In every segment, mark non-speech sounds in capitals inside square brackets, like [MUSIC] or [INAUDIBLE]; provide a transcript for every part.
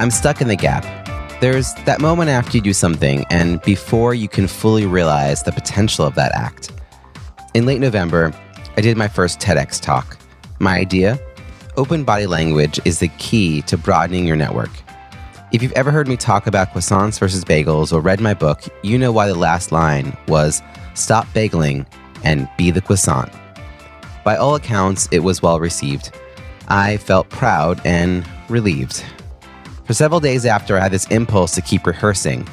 I'm stuck in the gap. There's that moment after you do something and before you can fully realize the potential of that act. In late November, I did my first TEDx talk. My idea? Open body language is the key to broadening your network. If you've ever heard me talk about croissants versus bagels or read my book, you know why the last line was stop bageling and be the croissant. By all accounts, it was well received. I felt proud and relieved. For several days after, I had this impulse to keep rehearsing.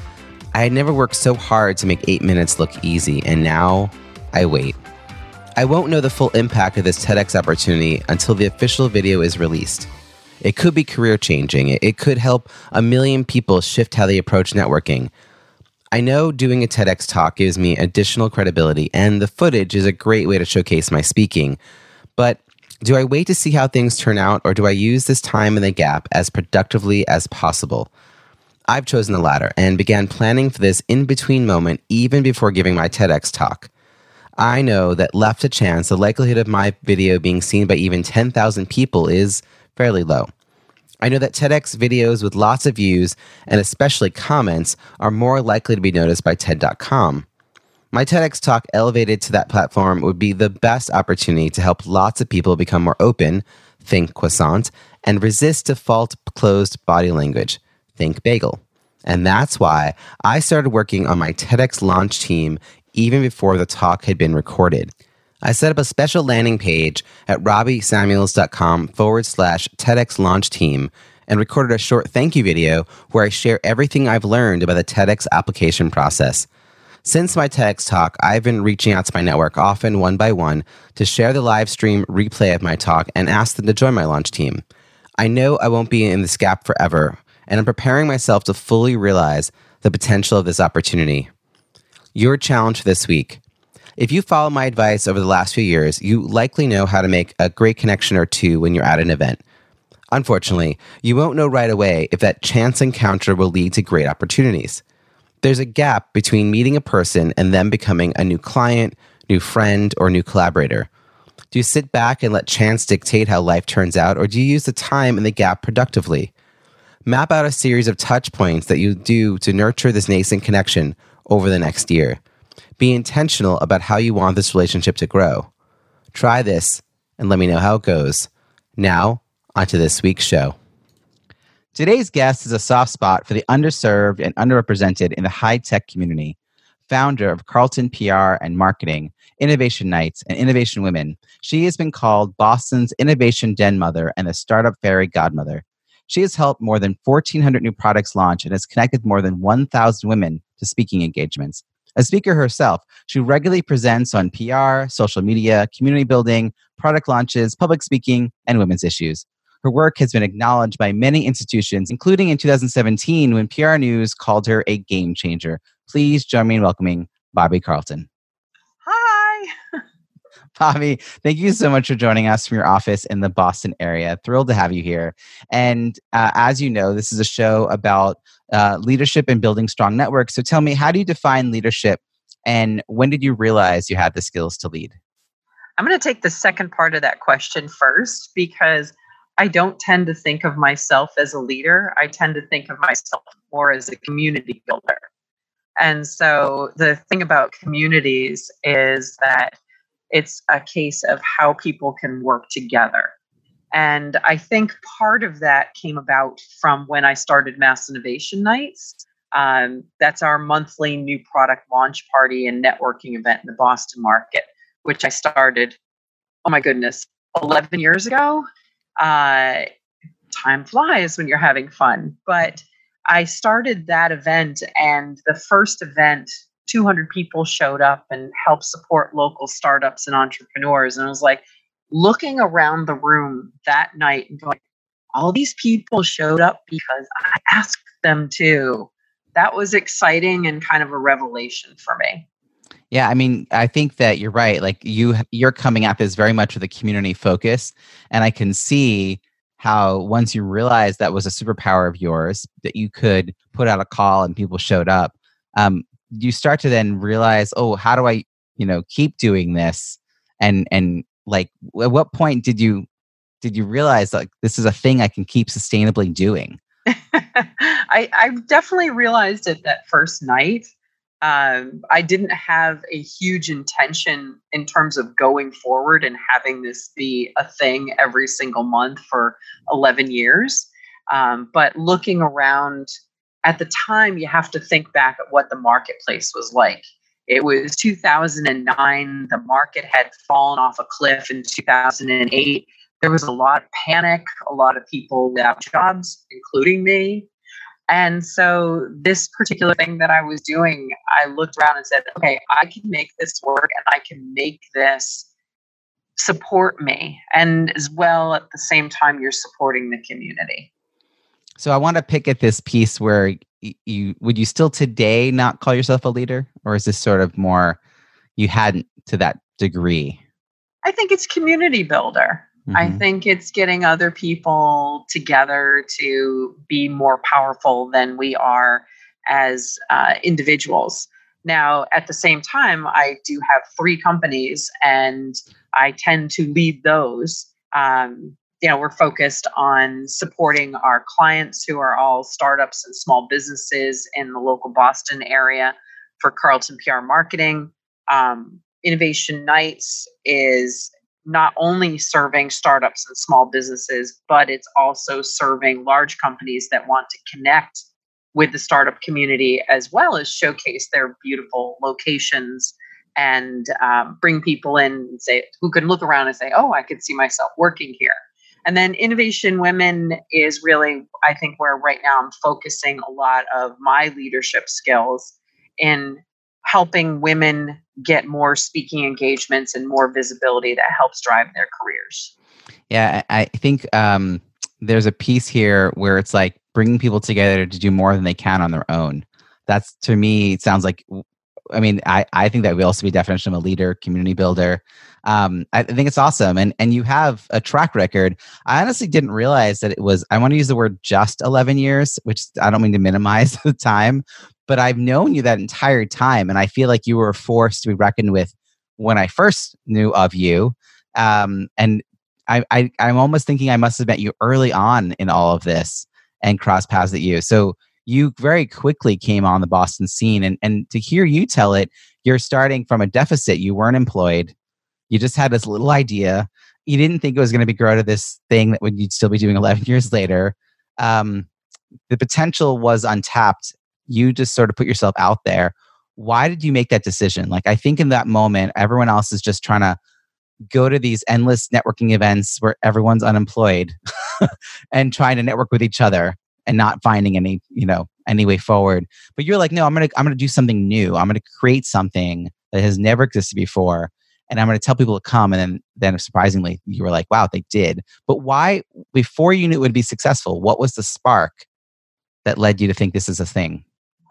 I had never worked so hard to make eight minutes look easy, and now I wait. I won't know the full impact of this TEDx opportunity until the official video is released. It could be career changing, it could help a million people shift how they approach networking. I know doing a TEDx talk gives me additional credibility, and the footage is a great way to showcase my speaking. But do I wait to see how things turn out, or do I use this time in the gap as productively as possible? I've chosen the latter and began planning for this in between moment even before giving my TEDx talk. I know that left to chance, the likelihood of my video being seen by even 10,000 people is fairly low. I know that TEDx videos with lots of views and especially comments are more likely to be noticed by TED.com. My TEDx talk elevated to that platform would be the best opportunity to help lots of people become more open, think croissant, and resist default closed body language, think bagel. And that's why I started working on my TEDx launch team even before the talk had been recorded. I set up a special landing page at robbiesamuels.com forward slash TEDx launch team and recorded a short thank you video where I share everything I've learned about the TEDx application process. Since my TEDx talk, I've been reaching out to my network often one by one to share the live stream replay of my talk and ask them to join my launch team. I know I won't be in this gap forever, and I'm preparing myself to fully realize the potential of this opportunity. Your challenge for this week. If you follow my advice over the last few years, you likely know how to make a great connection or two when you're at an event. Unfortunately, you won't know right away if that chance encounter will lead to great opportunities there's a gap between meeting a person and them becoming a new client, new friend, or new collaborator. Do you sit back and let chance dictate how life turns out, or do you use the time in the gap productively? Map out a series of touch points that you do to nurture this nascent connection over the next year. Be intentional about how you want this relationship to grow. Try this and let me know how it goes. Now, onto this week's show. Today's guest is a soft spot for the underserved and underrepresented in the high tech community. Founder of Carlton PR and Marketing, Innovation Nights, and Innovation Women, she has been called Boston's Innovation Den Mother and the Startup Fairy Godmother. She has helped more than 1,400 new products launch and has connected more than 1,000 women to speaking engagements. A speaker herself, she regularly presents on PR, social media, community building, product launches, public speaking, and women's issues. Her work has been acknowledged by many institutions, including in 2017 when PR News called her a game changer. Please join me in welcoming Bobbie Carlton. Hi. [LAUGHS] Bobbie, thank you so much for joining us from your office in the Boston area. Thrilled to have you here. And uh, as you know, this is a show about uh, leadership and building strong networks. So tell me, how do you define leadership and when did you realize you had the skills to lead? I'm going to take the second part of that question first because I don't tend to think of myself as a leader. I tend to think of myself more as a community builder. And so the thing about communities is that it's a case of how people can work together. And I think part of that came about from when I started Mass Innovation Nights. Um, that's our monthly new product launch party and networking event in the Boston market, which I started, oh my goodness, 11 years ago uh, time flies when you're having fun. But I started that event, and the first event, 200 people showed up and helped support local startups and entrepreneurs. And I was like looking around the room that night and going, all these people showed up because I asked them to. That was exciting and kind of a revelation for me. Yeah, I mean, I think that you're right. Like you you're coming at this very much with a community focus and I can see how once you realized that was a superpower of yours that you could put out a call and people showed up um, you start to then realize oh how do i you know keep doing this and and like at what point did you did you realize like this is a thing i can keep sustainably doing [LAUGHS] I, I definitely realized it that first night um, I didn't have a huge intention in terms of going forward and having this be a thing every single month for 11 years. Um, but looking around at the time, you have to think back at what the marketplace was like. It was 2009. The market had fallen off a cliff in 2008. There was a lot of panic, a lot of people without jobs, including me. And so, this particular thing that I was doing, I looked around and said, okay, I can make this work and I can make this support me. And as well, at the same time, you're supporting the community. So, I want to pick at this piece where you would you still today not call yourself a leader, or is this sort of more you hadn't to that degree? I think it's community builder. Mm-hmm. I think it's getting other people together to be more powerful than we are as uh, individuals. Now, at the same time, I do have three companies and I tend to lead those. Um, you know, we're focused on supporting our clients who are all startups and small businesses in the local Boston area for Carlton PR marketing. Um, Innovation Nights is not only serving startups and small businesses, but it's also serving large companies that want to connect with the startup community as well as showcase their beautiful locations and um, bring people in and say who can look around and say oh i could see myself working here. And then innovation women is really i think where right now i'm focusing a lot of my leadership skills in helping women get more speaking engagements and more visibility that helps drive their careers. Yeah, I think um, there's a piece here where it's like bringing people together to do more than they can on their own. That's to me it sounds like. I mean, I, I think that we also be definition of a leader, community builder. Um, I think it's awesome, and and you have a track record. I honestly didn't realize that it was. I want to use the word just 11 years, which I don't mean to minimize [LAUGHS] the time, but I've known you that entire time, and I feel like you were a force to be reckoned with when I first knew of you. Um, and I, I, I'm almost thinking I must have met you early on in all of this and cross paths at you. So you very quickly came on the Boston scene, and and to hear you tell it, you're starting from a deficit. You weren't employed. You just had this little idea. You didn't think it was going to be grow to this thing that would you'd still be doing 11 years later. Um, the potential was untapped you just sort of put yourself out there why did you make that decision? Like i think in that moment everyone else is just trying to go to these endless networking events where everyone's unemployed [LAUGHS] and trying to network with each other and not finding any you know any way forward. But you're like no i'm gonna i'm gonna do something new. I'm gonna create something that has never existed before and i'm gonna tell people to come. And then then surprisingly you were like wow they did. But why before you knew it would be successful what was the spark that led you to think this is a thing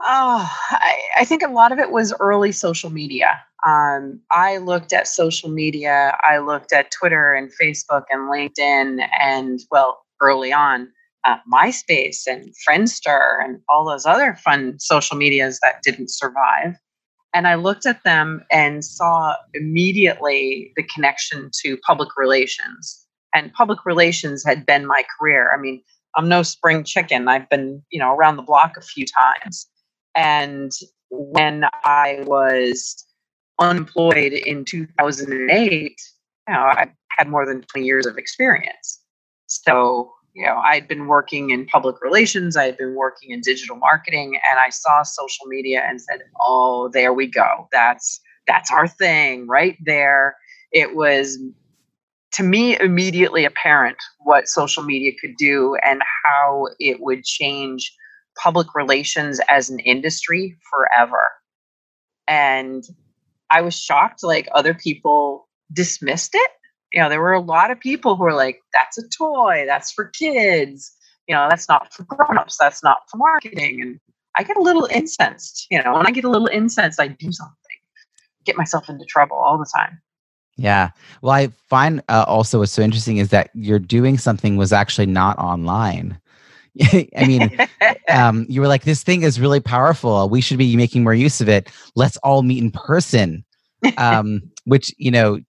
Oh, I, I, think a lot of it was early social media. Um, I looked at social media, I looked at Twitter and Facebook and LinkedIn, and well, early on, uh, MySpace and Friendster and all those other fun social medias that didn't survive. And I looked at them and saw immediately the connection to public relations. And public relations had been my career. I mean, I'm no spring chicken. I've been, you know, around the block a few times. And when I was unemployed in 2008, you know, I had more than 20 years of experience. So, you know, I'd been working in public relations, I had been working in digital marketing, and I saw social media and said, "Oh, there we go. That's that's our thing right there." It was to me immediately apparent what social media could do and how it would change public relations as an industry forever. And I was shocked, like other people dismissed it you know, there were a lot of people who were like, that's a toy, that's for kids, you know, that's not for grown-ups, that's not for marketing. And I get a little incensed, you know, when I get a little incensed, I do something, get myself into trouble all the time. Yeah. Well, I find uh, also what's so interesting is that you're doing something was actually not online. I mean, um, you were like, this thing is really powerful. We should be making more use of it. Let's all meet in person. Um, which, you know,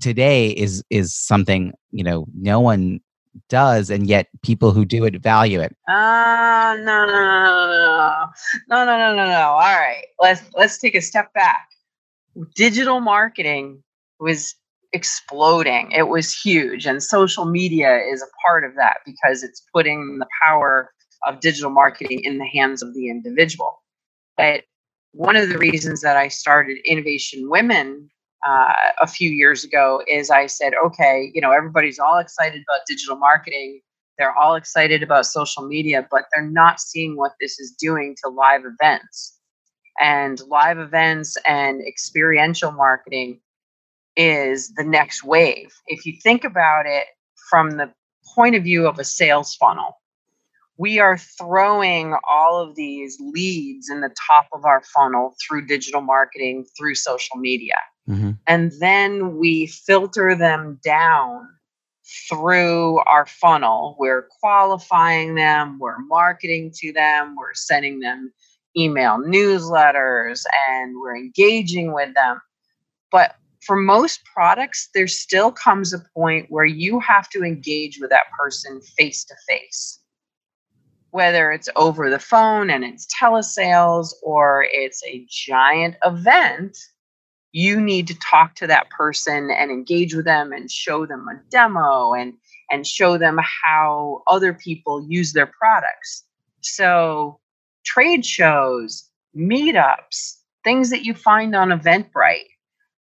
today is is something, you know, no one does and yet people who do it value it uh no no no no no no no no no all right let's let's take a step back digital marketing was exploding it was huge and social media is a part of that because it's putting the power of digital marketing in the hands of the individual but one of the reasons that i started innovation women uh, a few years ago is I said, okay, you know, everybody's all excited about digital marketing. They're all excited about social media, but they're not seeing what this is doing to live events. And live events and experiential marketing is the next wave. If you think about it from the point of view of a sales funnel, we are throwing all of these leads in the top of our funnel through digital marketing, through social media. Mm-hmm. And then we filter them down through our funnel. We're qualifying them, we're marketing to them, we're sending them email newsletters, and we're engaging with them. But for most products, there still comes a point where you have to engage with that person face to face. Whether it's over the phone and it's telesales or it's a giant event you need to talk to that person and engage with them and show them a demo and and show them how other people use their products so trade shows meetups things that you find on eventbrite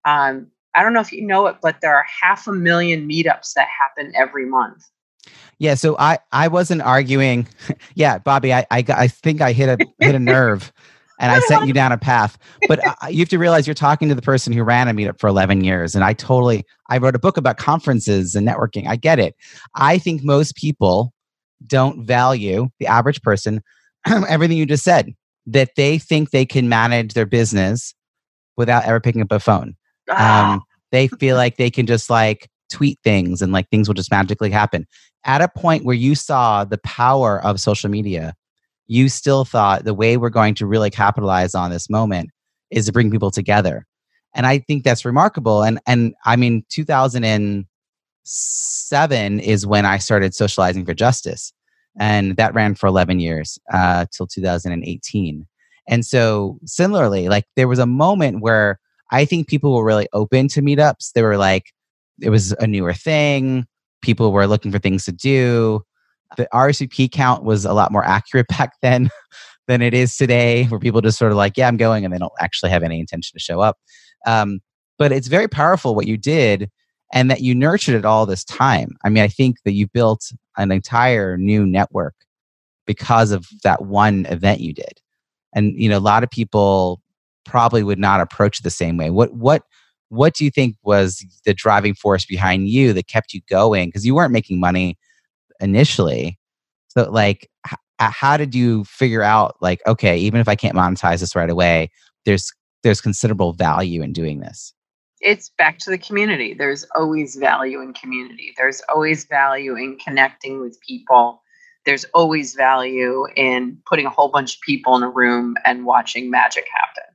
um, i don't know if you know it but there are half a million meetups that happen every month yeah so i i wasn't arguing [LAUGHS] yeah bobbie i i, I think i hit a hit a nerve [LAUGHS] and I sent you down a path. But uh, you have to realize you're talking to the person who ran a meetup for 11 years. And I totally, I wrote a book about conferences and networking. I get it. I think most people don't value the average person [CLEARS THROAT] everything you just said, that they think they can manage their business without ever picking up a phone. Ah. Um, [LAUGHS] they feel like they can just like tweet things and like things will just magically happen. At a point where you saw the power of social media, you still thought the way we're going to really capitalize on this moment is to bring people together. And I think that's remarkable. And and I mean, 2007 is when I started socializing for justice, and that ran for 11 years uh, till 2018. And so, similarly, like there was a moment where I think people were really open to meetups. They were like, it was a newer thing. People were looking for things to do the RSVP count was a lot more accurate [LAUGHS] back then than it is today, where people just sort of like, yeah, I'm going, and they don't actually have any intention to show up. Um, but it's very powerful what you did and that you nurtured it all this time. I mean, I think that you built an entire new network because of that one event you did. And you know, a lot of people probably would not approach it the same way. What what what do you think was the driving force behind you that kept you going? Because you weren't making money initially. So like h- how did you figure out like okay, even if I can't monetize this right away, there's there's considerable value in doing this? It's back to the community. There's always value in community. There's always value in connecting with people. There's always value in putting a whole bunch of people in a room and watching magic happen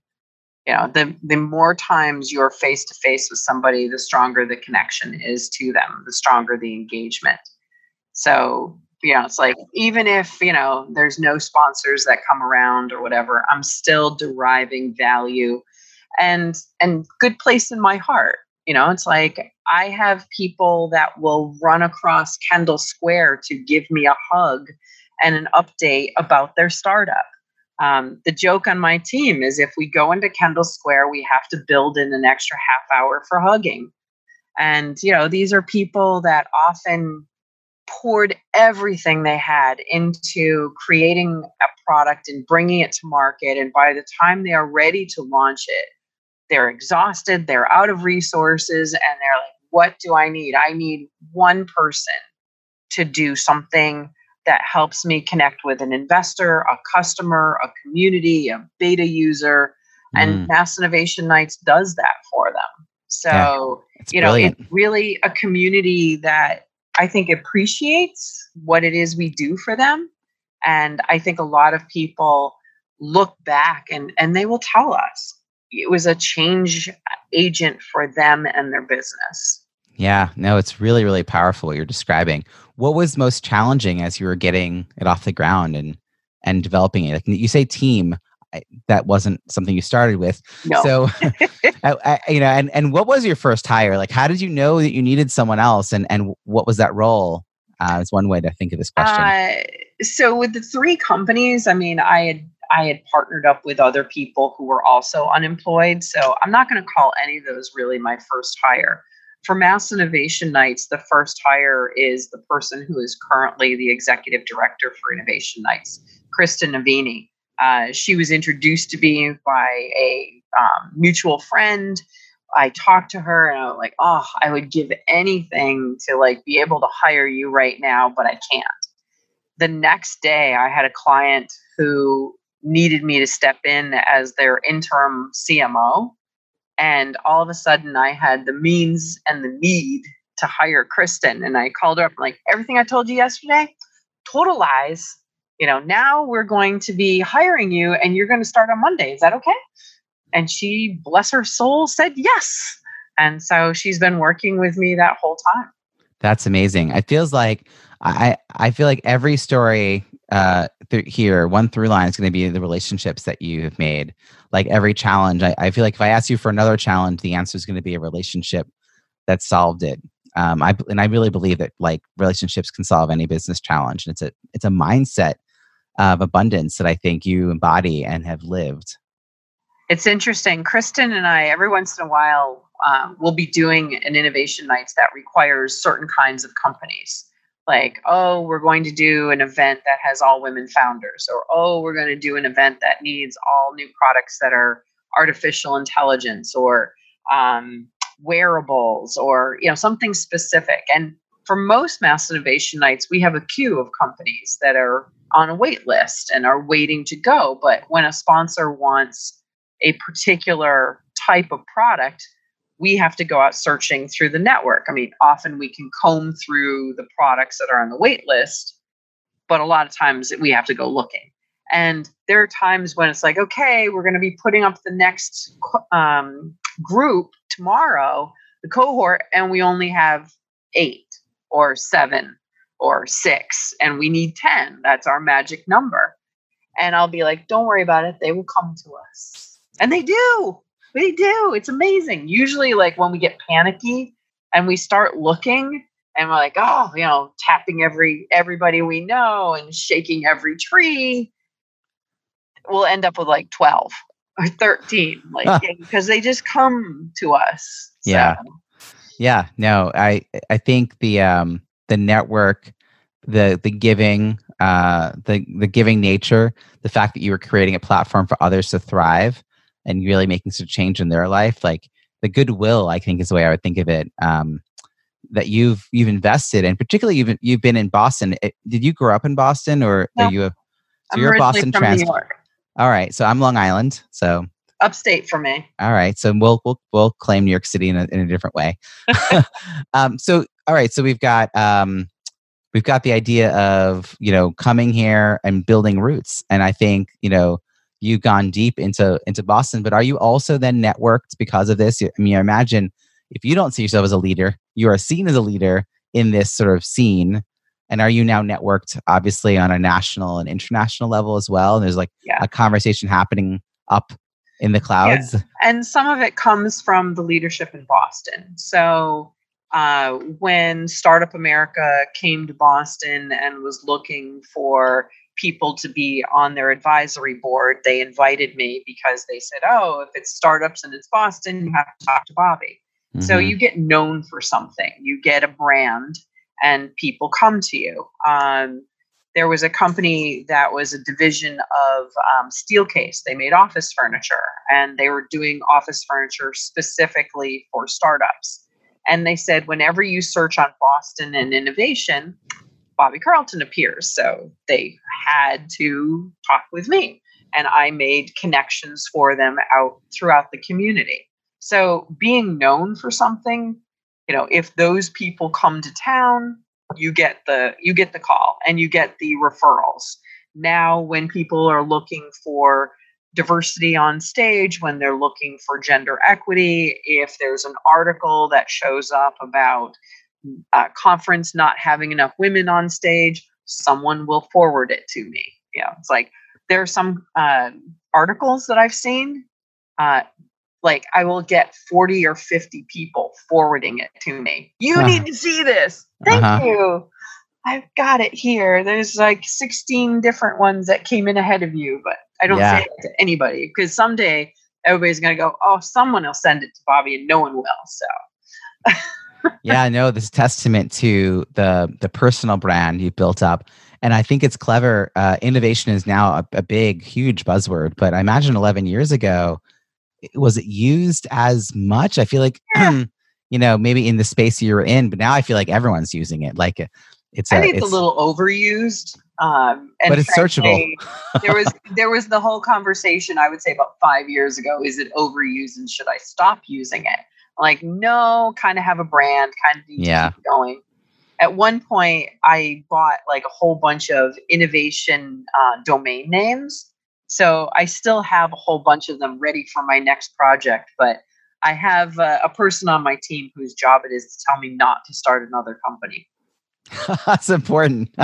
you know the the more times you're face to face with somebody the stronger the connection is to them the stronger the engagement so, you know, it's like even if, you know, there's no sponsors that come around or whatever, I'm still deriving value and and good place in my heart. You know, it's like I have people that will run across Kendall Square to give me a hug and an update about their startup. Um, the joke on my team is if we go into Kendall Square, we have to build in an extra half hour for hugging. And, you know, these are people that often poured everything they had into creating a product and bringing it to market. And by the time they are ready to launch it, they're exhausted, they're out of resources, and they're like, what do I need? I need one person to do something that helps me connect with an investor, a customer, a community, a beta user. Mm. And Mass Innovation Nights does that for them. So, yeah, you know, brilliant. it's really a community that I think appreciates what it is we do for them. And I think a lot of people look back and, and they will tell us it was a change agent for them and their business. Yeah, no, it's really, really powerful what you're describing. What was most challenging as you were getting it off the ground and and developing it? Like you say, team. that wasn't something you started with. No. So, [LAUGHS] I, I, you know, and and what was your first hire? Like, how did you know that you needed someone else, and and what was that role? Uh, is one way to think of this question. Uh, so, with the three companies, I mean, I had I had partnered up with other people who were also unemployed. So I'm not going to call any of those really my first hire for Mass Innovation Nights, the first hire is the person who is currently the executive director for Innovation Nights, Kristen Navini. Uh, she was introduced to me by a um, mutual friend. I talked to her and I was like, oh, I would give anything to like be able to hire you right now, but I can't. The next day, I had a client who needed me to step in as their interim CMO and all of a sudden, I had the means and the need to hire Kristen. And I called her up, like, everything I told you yesterday, total lies. You know, now we're going to be hiring you and you're going to start on Monday. Is that okay? And she, bless her soul, said yes. And so she's been working with me that whole time. That's amazing. It feels like I I feel like every story uh, here, one through line is going to be the relationships that you have made. Like every challenge, I, I feel like if I ask you for another challenge, the answer is going to be a relationship that solved it. Um, I and I really believe that like relationships can solve any business challenge, and it's a it's a mindset of abundance that I think you embody and have lived. It's interesting. Kristen and I, every once in a while, um, we'll be doing an innovation nights that requires certain kinds of companies like, oh, we're going to do an event that has all women founders, or oh, we're going to do an event that needs all new products that are artificial intelligence or um, wearables or you know something specific. And for most mass innovation nights, we have a queue of companies that are on a wait list and are waiting to go. But when a sponsor wants a particular type of product, we have to go out searching through the network. I mean, often we can comb through the products that are on the wait list, but a lot of times we have to go looking. And there are times when it's like, okay, we're going to be putting up the next um, group tomorrow, the cohort, and we only have eight or seven or six, and we need 10. That's our magic number. And I'll be like, don't worry about it. They will come to us. And they do. They do. It's amazing. Usually, like when we get panicky and we start looking and we're like, oh, you know, tapping every everybody we know and shaking every tree, we'll end up with like 12 or 13, like because they just come to us. So. Yeah. Yeah. No, I I think the um the network, the the giving, uh the the giving nature, the fact that you were creating a platform for others to thrive and really making some change in their life like the goodwill i think is the way i would think of it um, that you've you've invested and particularly you've you've been in boston. It, did you grow up in boston or no. are you a so I'm you're a boston transplant all right so i'm long island so upstate for me. All right so we'll we'll, we'll claim new york city in a, in a different way. [LAUGHS] [LAUGHS] Um, so all right so we've got um, we've got the idea of you know coming here and building roots and i think you know you've gone deep into into Boston, but are you also then networked because of this? I mean, I imagine if you don't see yourself as a leader, you are seen as a leader in this sort of scene. And are you now networked, obviously, on a national and international level as well? And there's like yeah. a conversation happening up in the clouds. Yeah. And some of it comes from the leadership in Boston. So uh, when Startup America came to Boston and was looking for people to be on their advisory board, they invited me because they said, "Oh, if it's startups and it's Boston, you have to talk to Bobbie." Mm-hmm. So you get known for something, you get a brand, and people come to you. Um, there was a company that was a division of um, Steelcase. They made office furniture, and they were doing office furniture specifically for startups. And they said, whenever you search on Boston and innovation, Bobbie Carlton appears. So they had to talk with me. And I made connections for them out throughout the community. So being known for something, you know, if those people come to town, you get the you get the call and you get the referrals. Now when people are looking for diversity on stage, when they're looking for gender equity, if there's an article that shows up about a conference not having enough women on stage, someone will forward it to me. Yeah, it's like there are some uh, articles that I've seen. Uh, like I will get 40 or 50 people forwarding it to me. You uh-huh. need to see this. Thank uh-huh. you. I've got it here. There's like 16 different ones that came in ahead of you, but I don't yeah. say it to anybody because someday everybody's going to go, oh, someone will send it to Bobbie and no one will. So. [LAUGHS] yeah, no, this testament to the the personal brand you've built up. And I think it's clever. Uh, innovation is now a, a big, huge buzzword. But I imagine 11 years ago, was it used as much? I feel like, [CLEARS THROAT] yeah. you know, maybe in the space you were in, but now I feel like everyone's using it. Like it's, I think it's, it's a little overused. Um, and but it's frankly, searchable. there was [LAUGHS] there was the whole conversation. I would say about five years ago: is it overused and should I stop using it? Like, no, kind of have a brand, kind of yeah. going. At one point, I bought like a whole bunch of innovation uh, domain names. So I still have a whole bunch of them ready for my next project, but I have uh, a person on my team whose job it is to tell me not to start another company. [LAUGHS] that's important.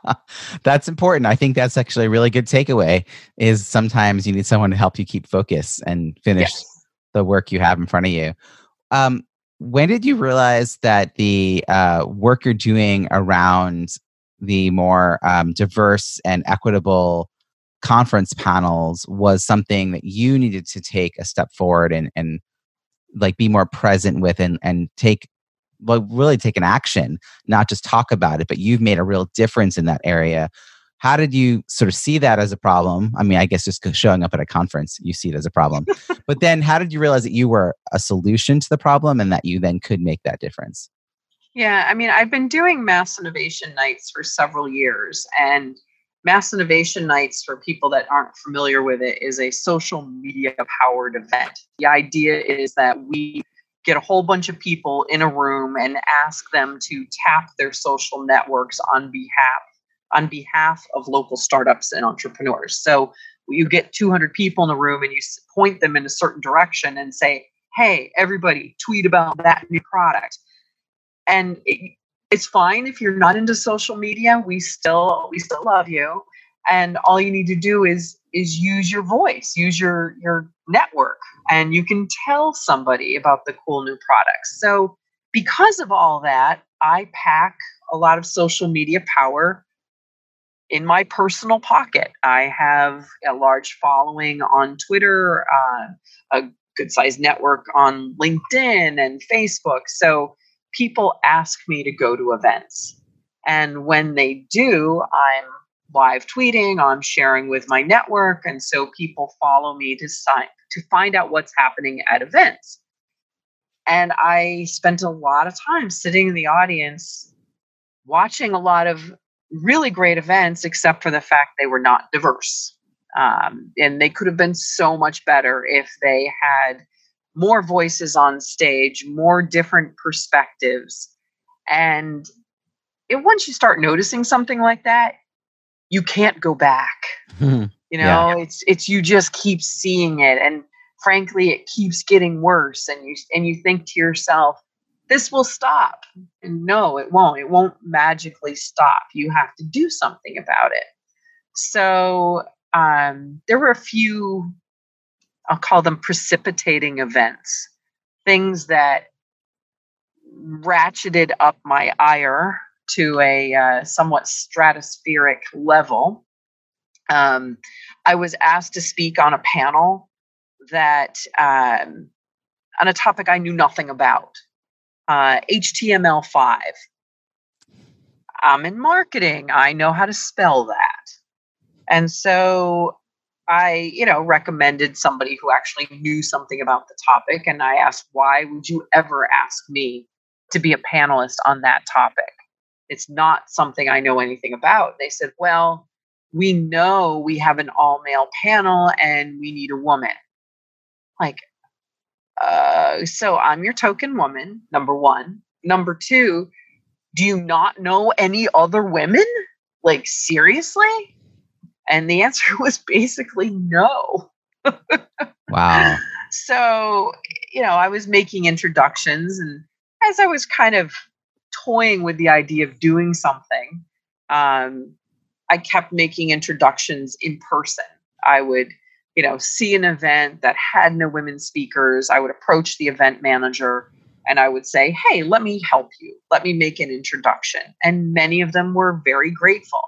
[LAUGHS] that's important. I think that's actually a really good takeaway is sometimes you need someone to help you keep focus and finish yes. the work you have in front of you. Um, when did you realize that the uh, work you're doing around the more um, diverse and equitable conference panels was something that you needed to take a step forward and, and like be more present with and, and take well, really take an action, not just talk about it, but you've made a real difference in that area. How did you sort of see that as a problem? I mean, I guess just showing up at a conference, you see it as a problem. [LAUGHS] but then how did you realize that you were a solution to the problem and that you then could make that difference? Yeah, I mean, I've been doing mass innovation nights for several years. And mass innovation nights, for people that aren't familiar with it, is a social media powered event. The idea is that we get a whole bunch of people in a room and ask them to tap their social networks on behalf on behalf of local startups and entrepreneurs. So you get 200 people in the room and you point them in a certain direction and say, "Hey, everybody, tweet about that new product." And it, it's fine if you're not into social media. We still we still love you, and all you need to do is is use your voice, use your your network, and you can tell somebody about the cool new products. So because of all that, I pack a lot of social media power in my personal pocket. I have a large following on Twitter, uh, a good sized network on LinkedIn and Facebook. So people ask me to go to events. And when they do, I'm live tweeting, I'm sharing with my network. And so people follow me to sign to find out what's happening at events. And I spent a lot of time sitting in the audience watching a lot of really great events, except for the fact they were not diverse. Um, and they could have been so much better if they had more voices on stage, more different perspectives. And it, once you start noticing something like that, you can't go back. Mm-hmm. You know, yeah. it's it's you just keep seeing it, and frankly, it keeps getting worse. And you and you think to yourself, this will stop. And no, it won't. It won't magically stop. You have to do something about it. So um, there were a few, I'll call them precipitating events, things that ratcheted up my ire to a uh, somewhat stratospheric level. Um, I was asked to speak on a panel that um, on a topic I knew nothing about uh, HTML5. I'm in marketing. I know how to spell that. And so I, you know, recommended somebody who actually knew something about the topic. And I asked, why would you ever ask me to be a panelist on that topic. It's not something I know anything about. They said, well, we know we have an all male panel and we need a woman. Like, uh, so I'm your token woman, number one. Number two, do you not know any other women? Like, seriously? And the answer [LAUGHS] was basically no. wow. [LAUGHS] So, you know, I was making introductions, and as I was kind of toying with the idea of doing something, um, I kept making introductions in person. I would, you know, see an event that had no women speakers. I would approach the event manager and I would say, Hey, let me help you. Let me make an introduction. And many of them were very grateful.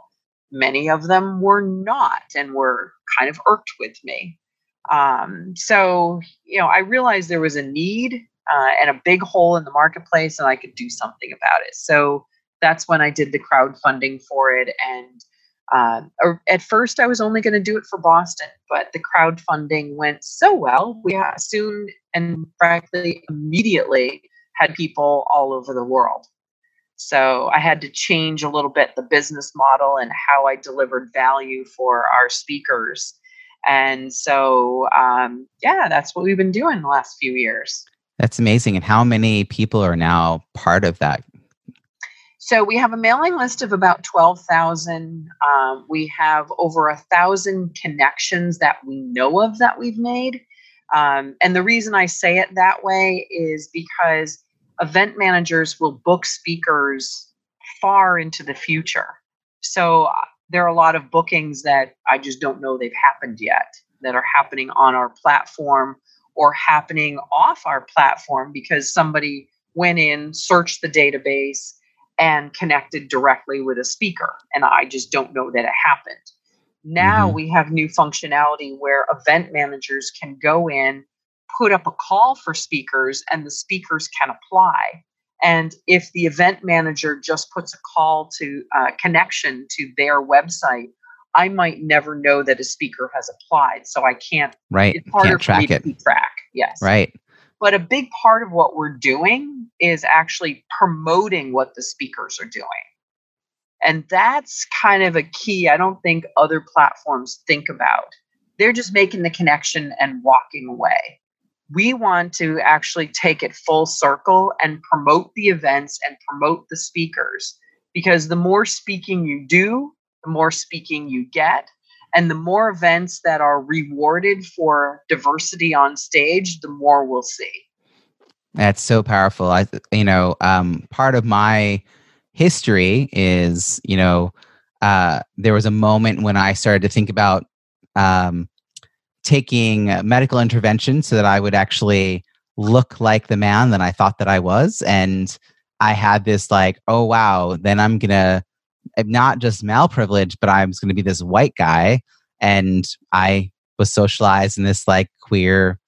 Many of them were not and were kind of irked with me. Um, so, you know, I realized there was a need uh, and a big hole in the marketplace and I could do something about it. So that's when I did the crowdfunding for it. And uh, at first, I was only going to do it for Boston, but the crowdfunding went so well. We soon and frankly immediately had people all over the world. So I had to change a little bit the business model and how I delivered value for our speakers. And so, um, yeah, that's what we've been doing the last few years. That's amazing. And how many people are now part of that so we have a mailing list of about 12,000. Um, we have over a thousand connections that we know of that we've made. Um, and the reason I say it that way is because event managers will book speakers far into the future. So uh, there are a lot of bookings that I just don't know they've happened yet that are happening on our platform or happening off our platform because somebody went in, searched the database, and connected directly with a speaker. And I just don't know that it happened. Now mm-hmm. we have new functionality where event managers can go in, put up a call for speakers, and the speakers can apply. And if the event manager just puts a call to uh, connection to their website, I might never know that a speaker has applied. So I can't. Right. It's harder can't track it. track. Yes. Right. But a big part of what we're doing is actually promoting what the speakers are doing. And that's kind of a key I don't think other platforms think about. They're just making the connection and walking away. We want to actually take it full circle and promote the events and promote the speakers because the more speaking you do, the more speaking you get. And the more events that are rewarded for diversity on stage, the more we'll see. That's so powerful. I, you know, um, part of my history is, you know, uh, there was a moment when I started to think about um, taking medical intervention so that I would actually look like the man that I thought that I was. And I had this like, oh wow, then I'm gonna not just male malprivileged, but I was going to be this white guy. And I was socialized in this like queer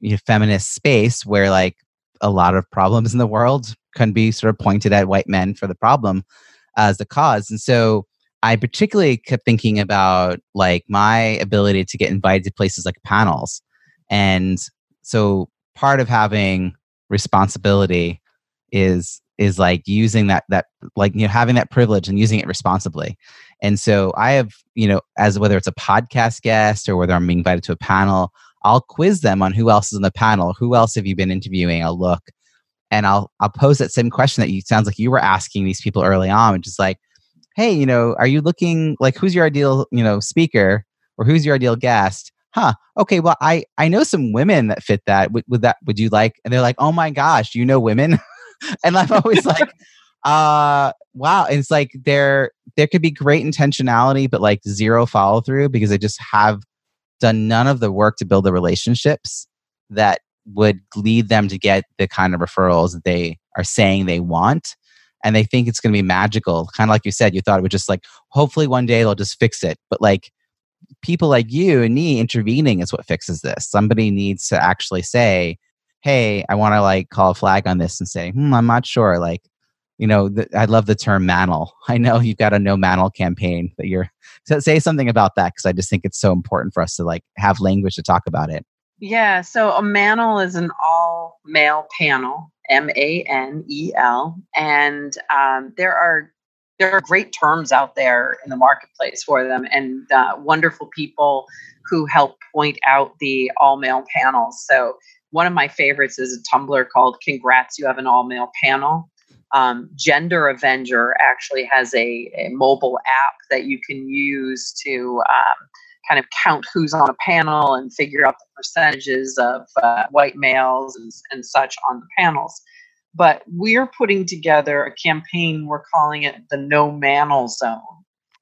you know, feminist space where like a lot of problems in the world can be sort of pointed at white men for the problem as the cause. And so I particularly kept thinking about like my ability to get invited to places like panels. And so part of having responsibility is is like using that that like you know having that privilege and using it responsibly. And so i have you know as whether it's a podcast guest or whether i'm being invited to a panel i'll quiz them on who else is on the panel who else have you been interviewing i'll look and i'll i'll pose that same question that you sounds like you were asking these people early on which is like hey you know are you looking like who's your ideal you know speaker or who's your ideal guest? Huh okay well i i know some women that fit that. Would, would that would you like? And they're like oh my gosh you know women [LAUGHS] [LAUGHS] and I'm always like, uh, wow. And it's like there there could be great intentionality, but like zero follow through because they just have done none of the work to build the relationships that would lead them to get the kind of referrals that they are saying they want. And they think it's going to be magical. Kind of like you said, you thought it would just like, hopefully one day they'll just fix it. But like people like you and me intervening is what fixes this. Somebody needs to actually say, hey, I want to like call a flag on this and say, hmm, I'm not sure. Like, you know, I love the term manel. [LAUGHS] I know you've got a no manel campaign that you're so say something about that because I just think it's so important for us to like have language to talk about it. Yeah. So a manel is an all male panel. M A N E L. And um, there are there are great terms out there in the marketplace for them, and uh, wonderful people who help point out the all male panels. So one of my favorites is a Tumblr called "Congrats, you have an all male panel." Um, Gender Avenger actually has a, a, mobile app that you can use to um, kind of count who's on a panel and figure out the percentages of uh, white males and, and such on the panels. But we're putting together a campaign, we're calling it the No Manel Zone,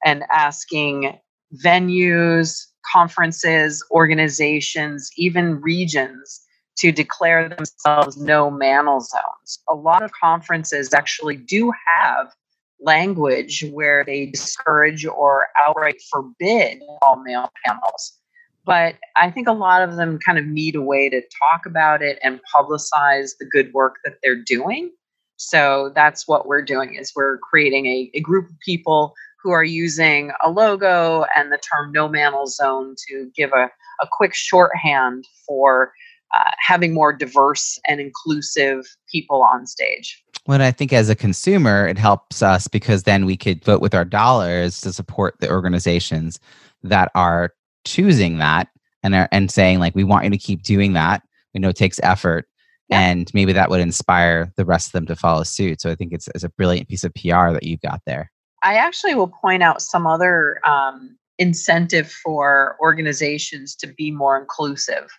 and asking venues, conferences, organizations, even regions to declare themselves no manel zones. A lot of conferences actually do have language where they discourage or outright forbid all male panels. But I think a lot of them kind of need a way to talk about it and publicize the good work that they're doing. So that's what we're doing is we're creating a, a group of people who are using a logo and the term no manel zone to give a, a quick shorthand for uh, having more diverse and inclusive people on stage. Well, I think as a consumer, it helps us because then we could vote with our dollars to support the organizations that are choosing that and are, and saying like, we want you to keep doing that. We know it takes effort, yeah. and maybe that would inspire the rest of them to follow suit. So I think it's, it's a brilliant piece of PR that you've got there. I actually will point out some other um, incentive for organizations to be more inclusive.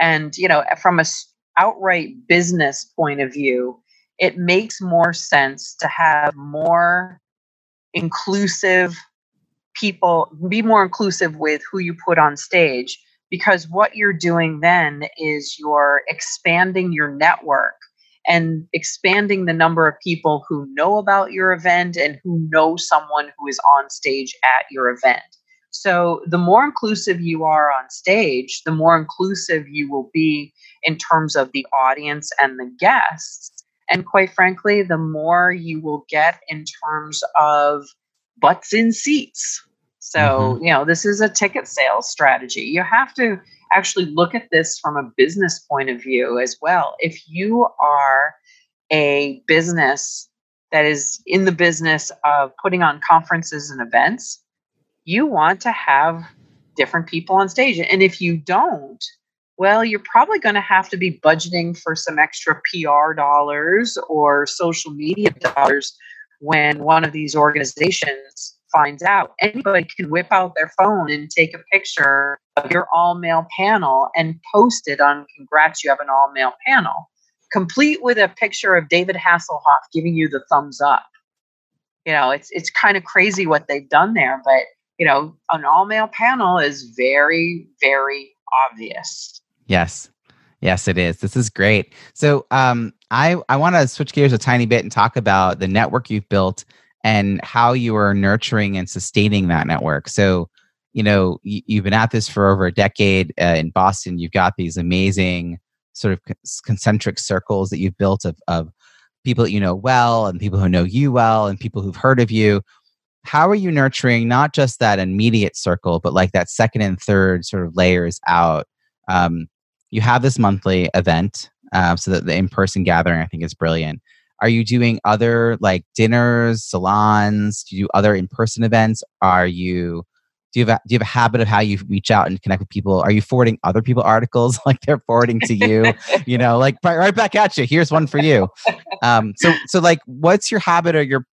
And, you know, from a outright business point of view, it makes more sense to have more inclusive people, be more inclusive with who you put on stage, because what you're doing then is you're expanding your network and expanding the number of people who know about your event and who know someone who is on stage at your event. So, the more inclusive you are on stage, the more inclusive you will be in terms of the audience and the guests. And quite frankly, the more you will get in terms of butts in seats. So, mm-hmm. you know, this is a ticket sales strategy. You have to actually look at this from a business point of view as well. If you are a business that is in the business of putting on conferences and events, you want to have different people on stage. And if you don't, well, you're probably going to have to be budgeting for some extra PR dollars or social media dollars when one of these organizations finds out. Anybody can whip out their phone and take a picture of your all male panel and post it on Congrats, you have an all male panel, complete with a picture of David Hasselhoff giving you the thumbs up. You know, it's it's kind of crazy what they've done there, but you know, an all male panel is very, very obvious. Yes. Yes, it is. This is great. So um, I, I want to switch gears a tiny bit and talk about the network you've built and how you are nurturing and sustaining that network. So, you know, you, have been at this for over a decade uh, in Boston. You've got these amazing sort of concentric circles that you've built of, of people that you know well and people who know you well and people who've heard of you how are you nurturing not just that immediate circle, but like that second and third sort of layers out? Um, you have this monthly event, uh, so that the in-person gathering I think is brilliant. Are you doing other like dinners, salons? Do you do other in-person events? Are you do you have a, do you have a habit of how you reach out and connect with people? Are you forwarding other people articles [LAUGHS] like they're forwarding to you? you know, like right, right back at you. Here's one for you. Um, so so like, what's your habit or your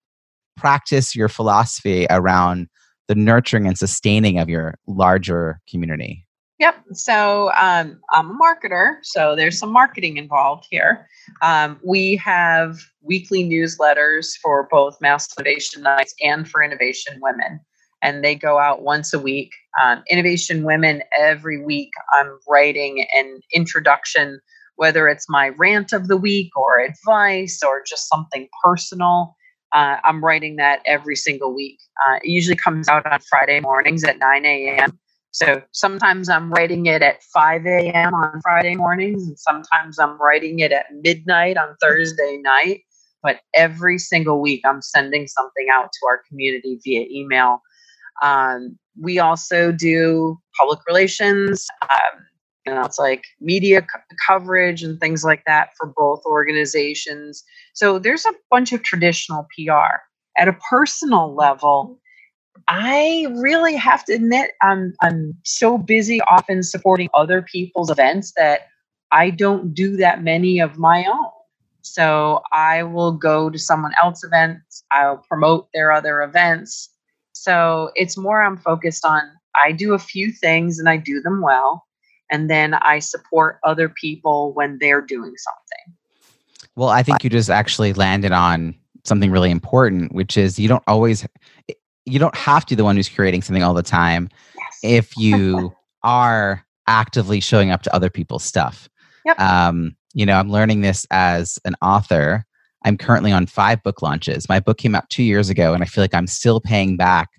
practice your philosophy around the nurturing and sustaining of your larger community? Yep. So um, I'm a marketer, so there's some marketing involved here. Um, we have weekly newsletters for both Mass Innovation Nights and for Innovation Women, and they go out once a week. Um, Innovation Women, every week, I'm writing an introduction, whether it's my rant of the week or advice or just something personal. Uh, I'm writing that every single week. Uh, it usually comes out on Friday mornings at 9 a.m. So sometimes I'm writing it at 5 a.m. on Friday mornings, and sometimes I'm writing it at midnight on Thursday night. But every single week, I'm sending something out to our community via email. Um, we also do public relations. Um, You know, it's like media co- coverage and things like that for both organizations. So there's a bunch of traditional PR. At a personal level, I really have to admit I'm I'm so busy often supporting other people's events that I don't do that many of my own. So I will go to someone else's events, I'll promote their other events. So it's more I'm focused on I do a few things and I do them well. And then I support other people when they're doing something. Well, I think you just actually landed on something really important, which is you don't always, you don't have to be the one who's creating something all the time Yes. if [LAUGHS] you are actively showing up to other people's stuff. Yep. Um, you know, I'm learning this as an author. I'm currently on five book launches. My book came out two years ago, and I feel like I'm still paying back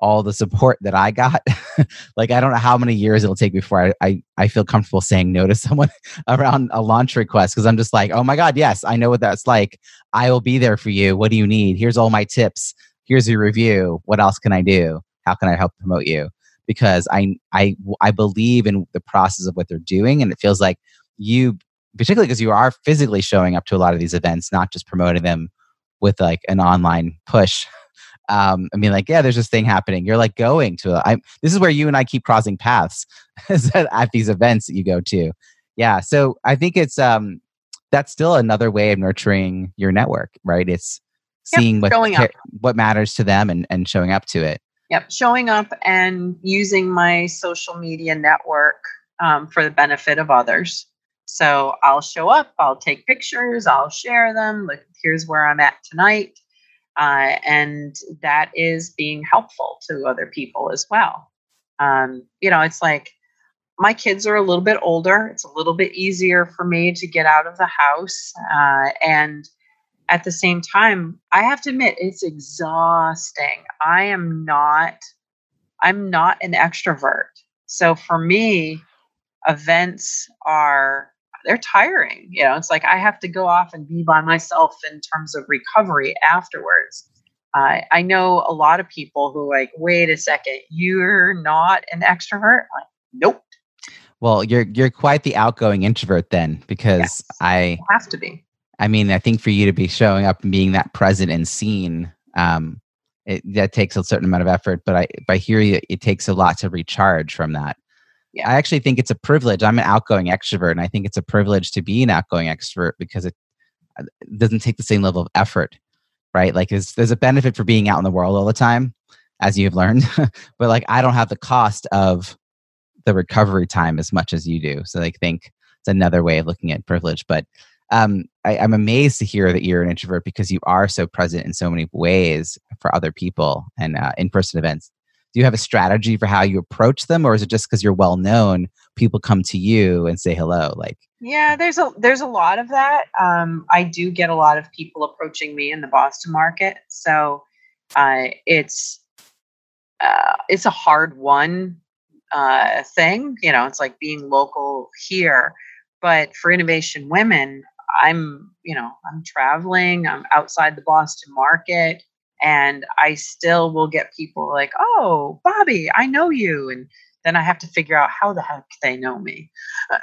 all the support that I got. [LAUGHS] like I don't know how many years it'll take before I, I, I feel comfortable saying no to [LAUGHS] someone around a launch request because I'm just like, oh my God, yes, I know what that's like. I will be there for you. What do you need? Here's all my tips. Here's your review. What else can I do? How can I help promote you? Because I I I believe in the process of what they're doing, and it feels like you, particularly because you are physically showing up to a lot of these events, not just promoting them with like an online push [LAUGHS] um, I mean, like, yeah, there's this thing happening. You're like going to. I this is where you and I keep crossing paths [LAUGHS] at these events that you go to. Yeah, so I think it's um that's still another way of nurturing your network, right? It's Yep, seeing what showing up. what matters to them and and showing up to it. Yep, showing up and using my social media network um, for the benefit of others. So I'll show up, I'll take pictures, I'll share them. Like, here's where I'm at tonight. Uh, and that is being helpful to other people as well. Um, you know, it's like my kids are a little bit older. It's a little bit easier for me to get out of the house. Uh, and at the same time, I have to admit it's exhausting. I am not I'm not an extrovert. So for me, events are they're tiring. You know, it's like I have to go off and be by myself in terms of recovery afterwards. Uh, I know a lot of people who like, wait a second, you're not an extrovert. Like, nope, Well, you're you're quite the outgoing introvert then, because Yes. I have to be. I mean, I think for you to be showing up and being that present and seen, um, it, that takes a certain amount of effort. But I, hear you, it takes a lot to recharge from that. I actually think it's a privilege. I'm an outgoing extrovert, and I think it's a privilege to be an outgoing extrovert because it, uh, doesn't take the same level of effort, right? Like, there's, there's a benefit for being out in the world all the time, as you've learned. [LAUGHS] but like, I don't have the cost of the recovery time as much as you do. So I think it's another way of looking at privilege. But um, I, I'm amazed to hear that you're an introvert because you are so present in so many ways for other people and uh, in-person events. Do you have a strategy for how you approach them, or is it just because you're well known? People come to you and say hello. Like, Yeah, there's a there's a lot of that. Um, I do get a lot of people approaching me in the Boston market, so uh, it's uh, it's a hard one uh, thing. You know, it's like being local here, but for Innovation Women, I'm you know I'm traveling. I'm outside the Boston market, and I still will get people like, "Oh, Bobbie, I know you," and then I have to figure out how the heck they know me. [LAUGHS]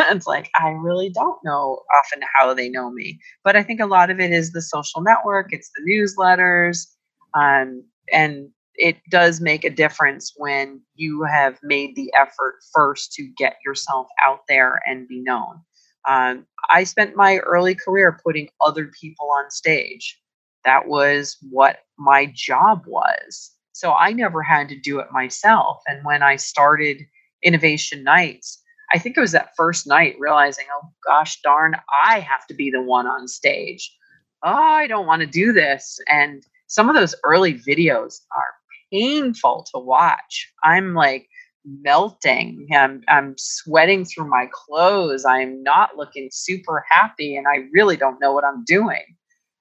it's like I really don't know often how they know me, but I think a lot of it is the social network, it's the newsletters, um, and it does make a difference when you have made the effort first to get yourself out there and be known. Um, I spent my early career putting other people on stage. That was what my job was. So I never had to do it myself. And when I started Innovation Nights, I think it was that first night realizing, oh gosh darn, I have to be the one on stage. Oh, I don't want to do this. And some of those early videos are painful to watch. I'm like melting. I'm, I'm sweating through my clothes. I'm not looking super happy, and I really don't know what I'm doing.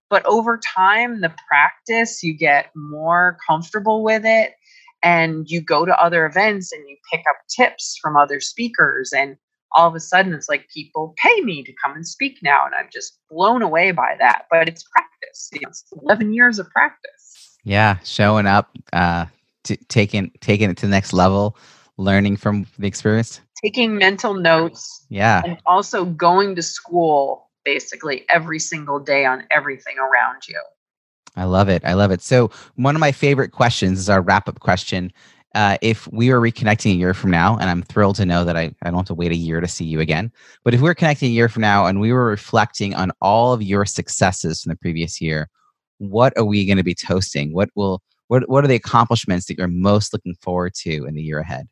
But over time, the practice, you get more comfortable with it and you go to other events and you pick up tips from other speakers and all of a sudden it's like people pay me to come and speak now and i'm just blown away by that but it's practice you know, it's 11 years of practice yeah, showing up, uh, t- taking taking it to the next level, learning from the experience. taking mental notes. Yeah. And also going to school basically every single day on everything around you. I love it. I love it. So, one of my favorite questions is our wrap up question. Uh, if we were reconnecting a year from now, and I'm thrilled to know that I, I don't have to wait a year to see you again, but if we were connecting a year from now and we were reflecting on all of your successes from the previous year, what are we going to be toasting? What will what what are the accomplishments that you're most looking forward to in the year ahead?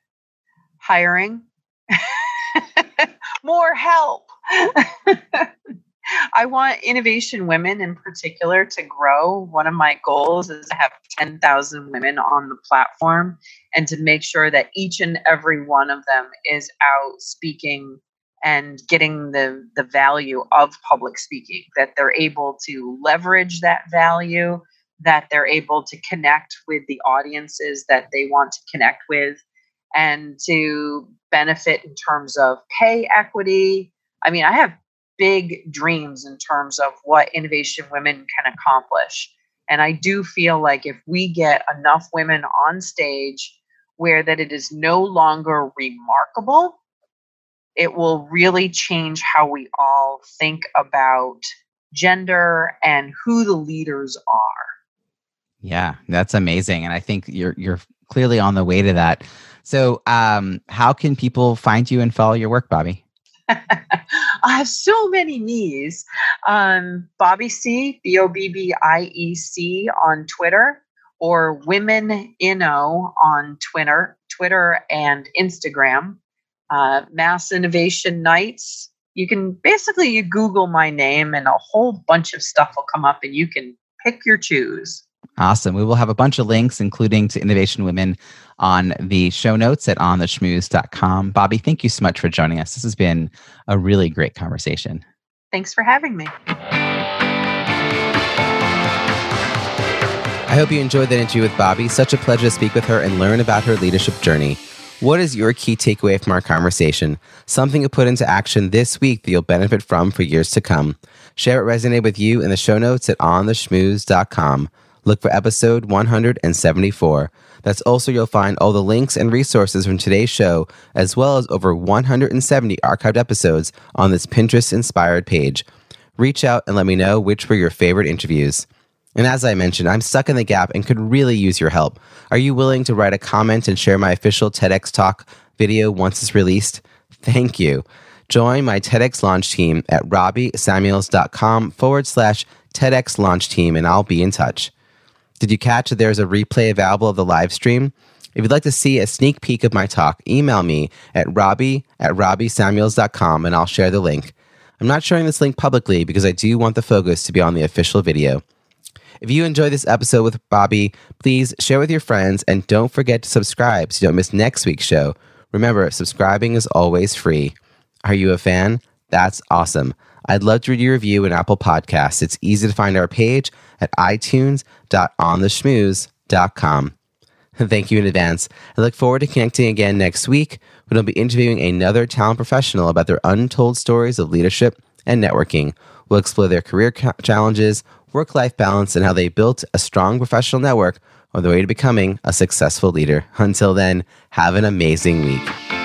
Hiring. [LAUGHS] More help. [LAUGHS] I want innovation women in particular to grow. One of my goals is to have 10,000 women on the platform and to make sure that each and every one of them is out speaking and getting the, the value of public speaking, that they're able to leverage that value, that they're able to connect with the audiences that they want to connect with, and to benefit in terms of pay equity. I mean, I have big dreams in terms of what innovation women can accomplish. And I do feel like if we get enough women on stage where that it is no longer remarkable, it will really change how we all think about gender and who the leaders are. Yeah, that's amazing. And I think you're you're clearly on the way to that. So um how can people find you and follow your work, Bobbie? [LAUGHS] I have so many knees. Um, Bobbie C, B O B B I E C on Twitter, or Women Inno on Twitter, Twitter and Instagram. Uh, Mass Innovation Nights. You can basically you Google my name and a whole bunch of stuff will come up, and you can pick your choose. Awesome. We will have a bunch of links, including to Innovation Women, on the show notes at ontheschmooze.com. Bobbie, thank you so much for joining us. This has been a really great conversation. Thanks for having me. I hope you enjoyed that interview with Bobbie. Such a pleasure to speak with her and learn about her leadership journey. What is your key takeaway from our conversation? Something to put into action this week that you'll benefit from for years to come. Share what resonated with you in the show notes at ontheschmooze.com. Look for episode 174. That's also you'll find all the links and resources from today's show, as well as over 170 archived episodes on this Pinterest inspired page. Reach out and let me know which were your favorite interviews. And as I mentioned, I'm stuck in the gap and could really use your help. Are you willing to write a comment and share my official TEDx talk video once it's released? Thank you. Join my TEDx launch team at robbiesamuels.com forward slash TEDx launch team, and I'll be in touch. Did you catch that there's a replay available of the live stream? If you'd like to see a sneak peek of my talk, email me at robbie at robbiesamuels.com and I'll share the link. I'm not sharing this link publicly because I do want the focus to be on the official video. If you enjoyed this episode with Bobbie, please share with your friends and don't forget to subscribe so you don't miss next week's show. Remember, subscribing is always free. Are you a fan? That's awesome. I'd love to read your review in Apple Podcasts. It's easy to find our page at itunes.ontheschmooze.com. [LAUGHS] Thank you in advance. I look forward to connecting again next week when I'll be interviewing another talent professional about their untold stories of leadership and networking. We'll explore their career challenges, work life balance, and how they built a strong professional network on the way to becoming a successful leader. Until then, have an amazing week.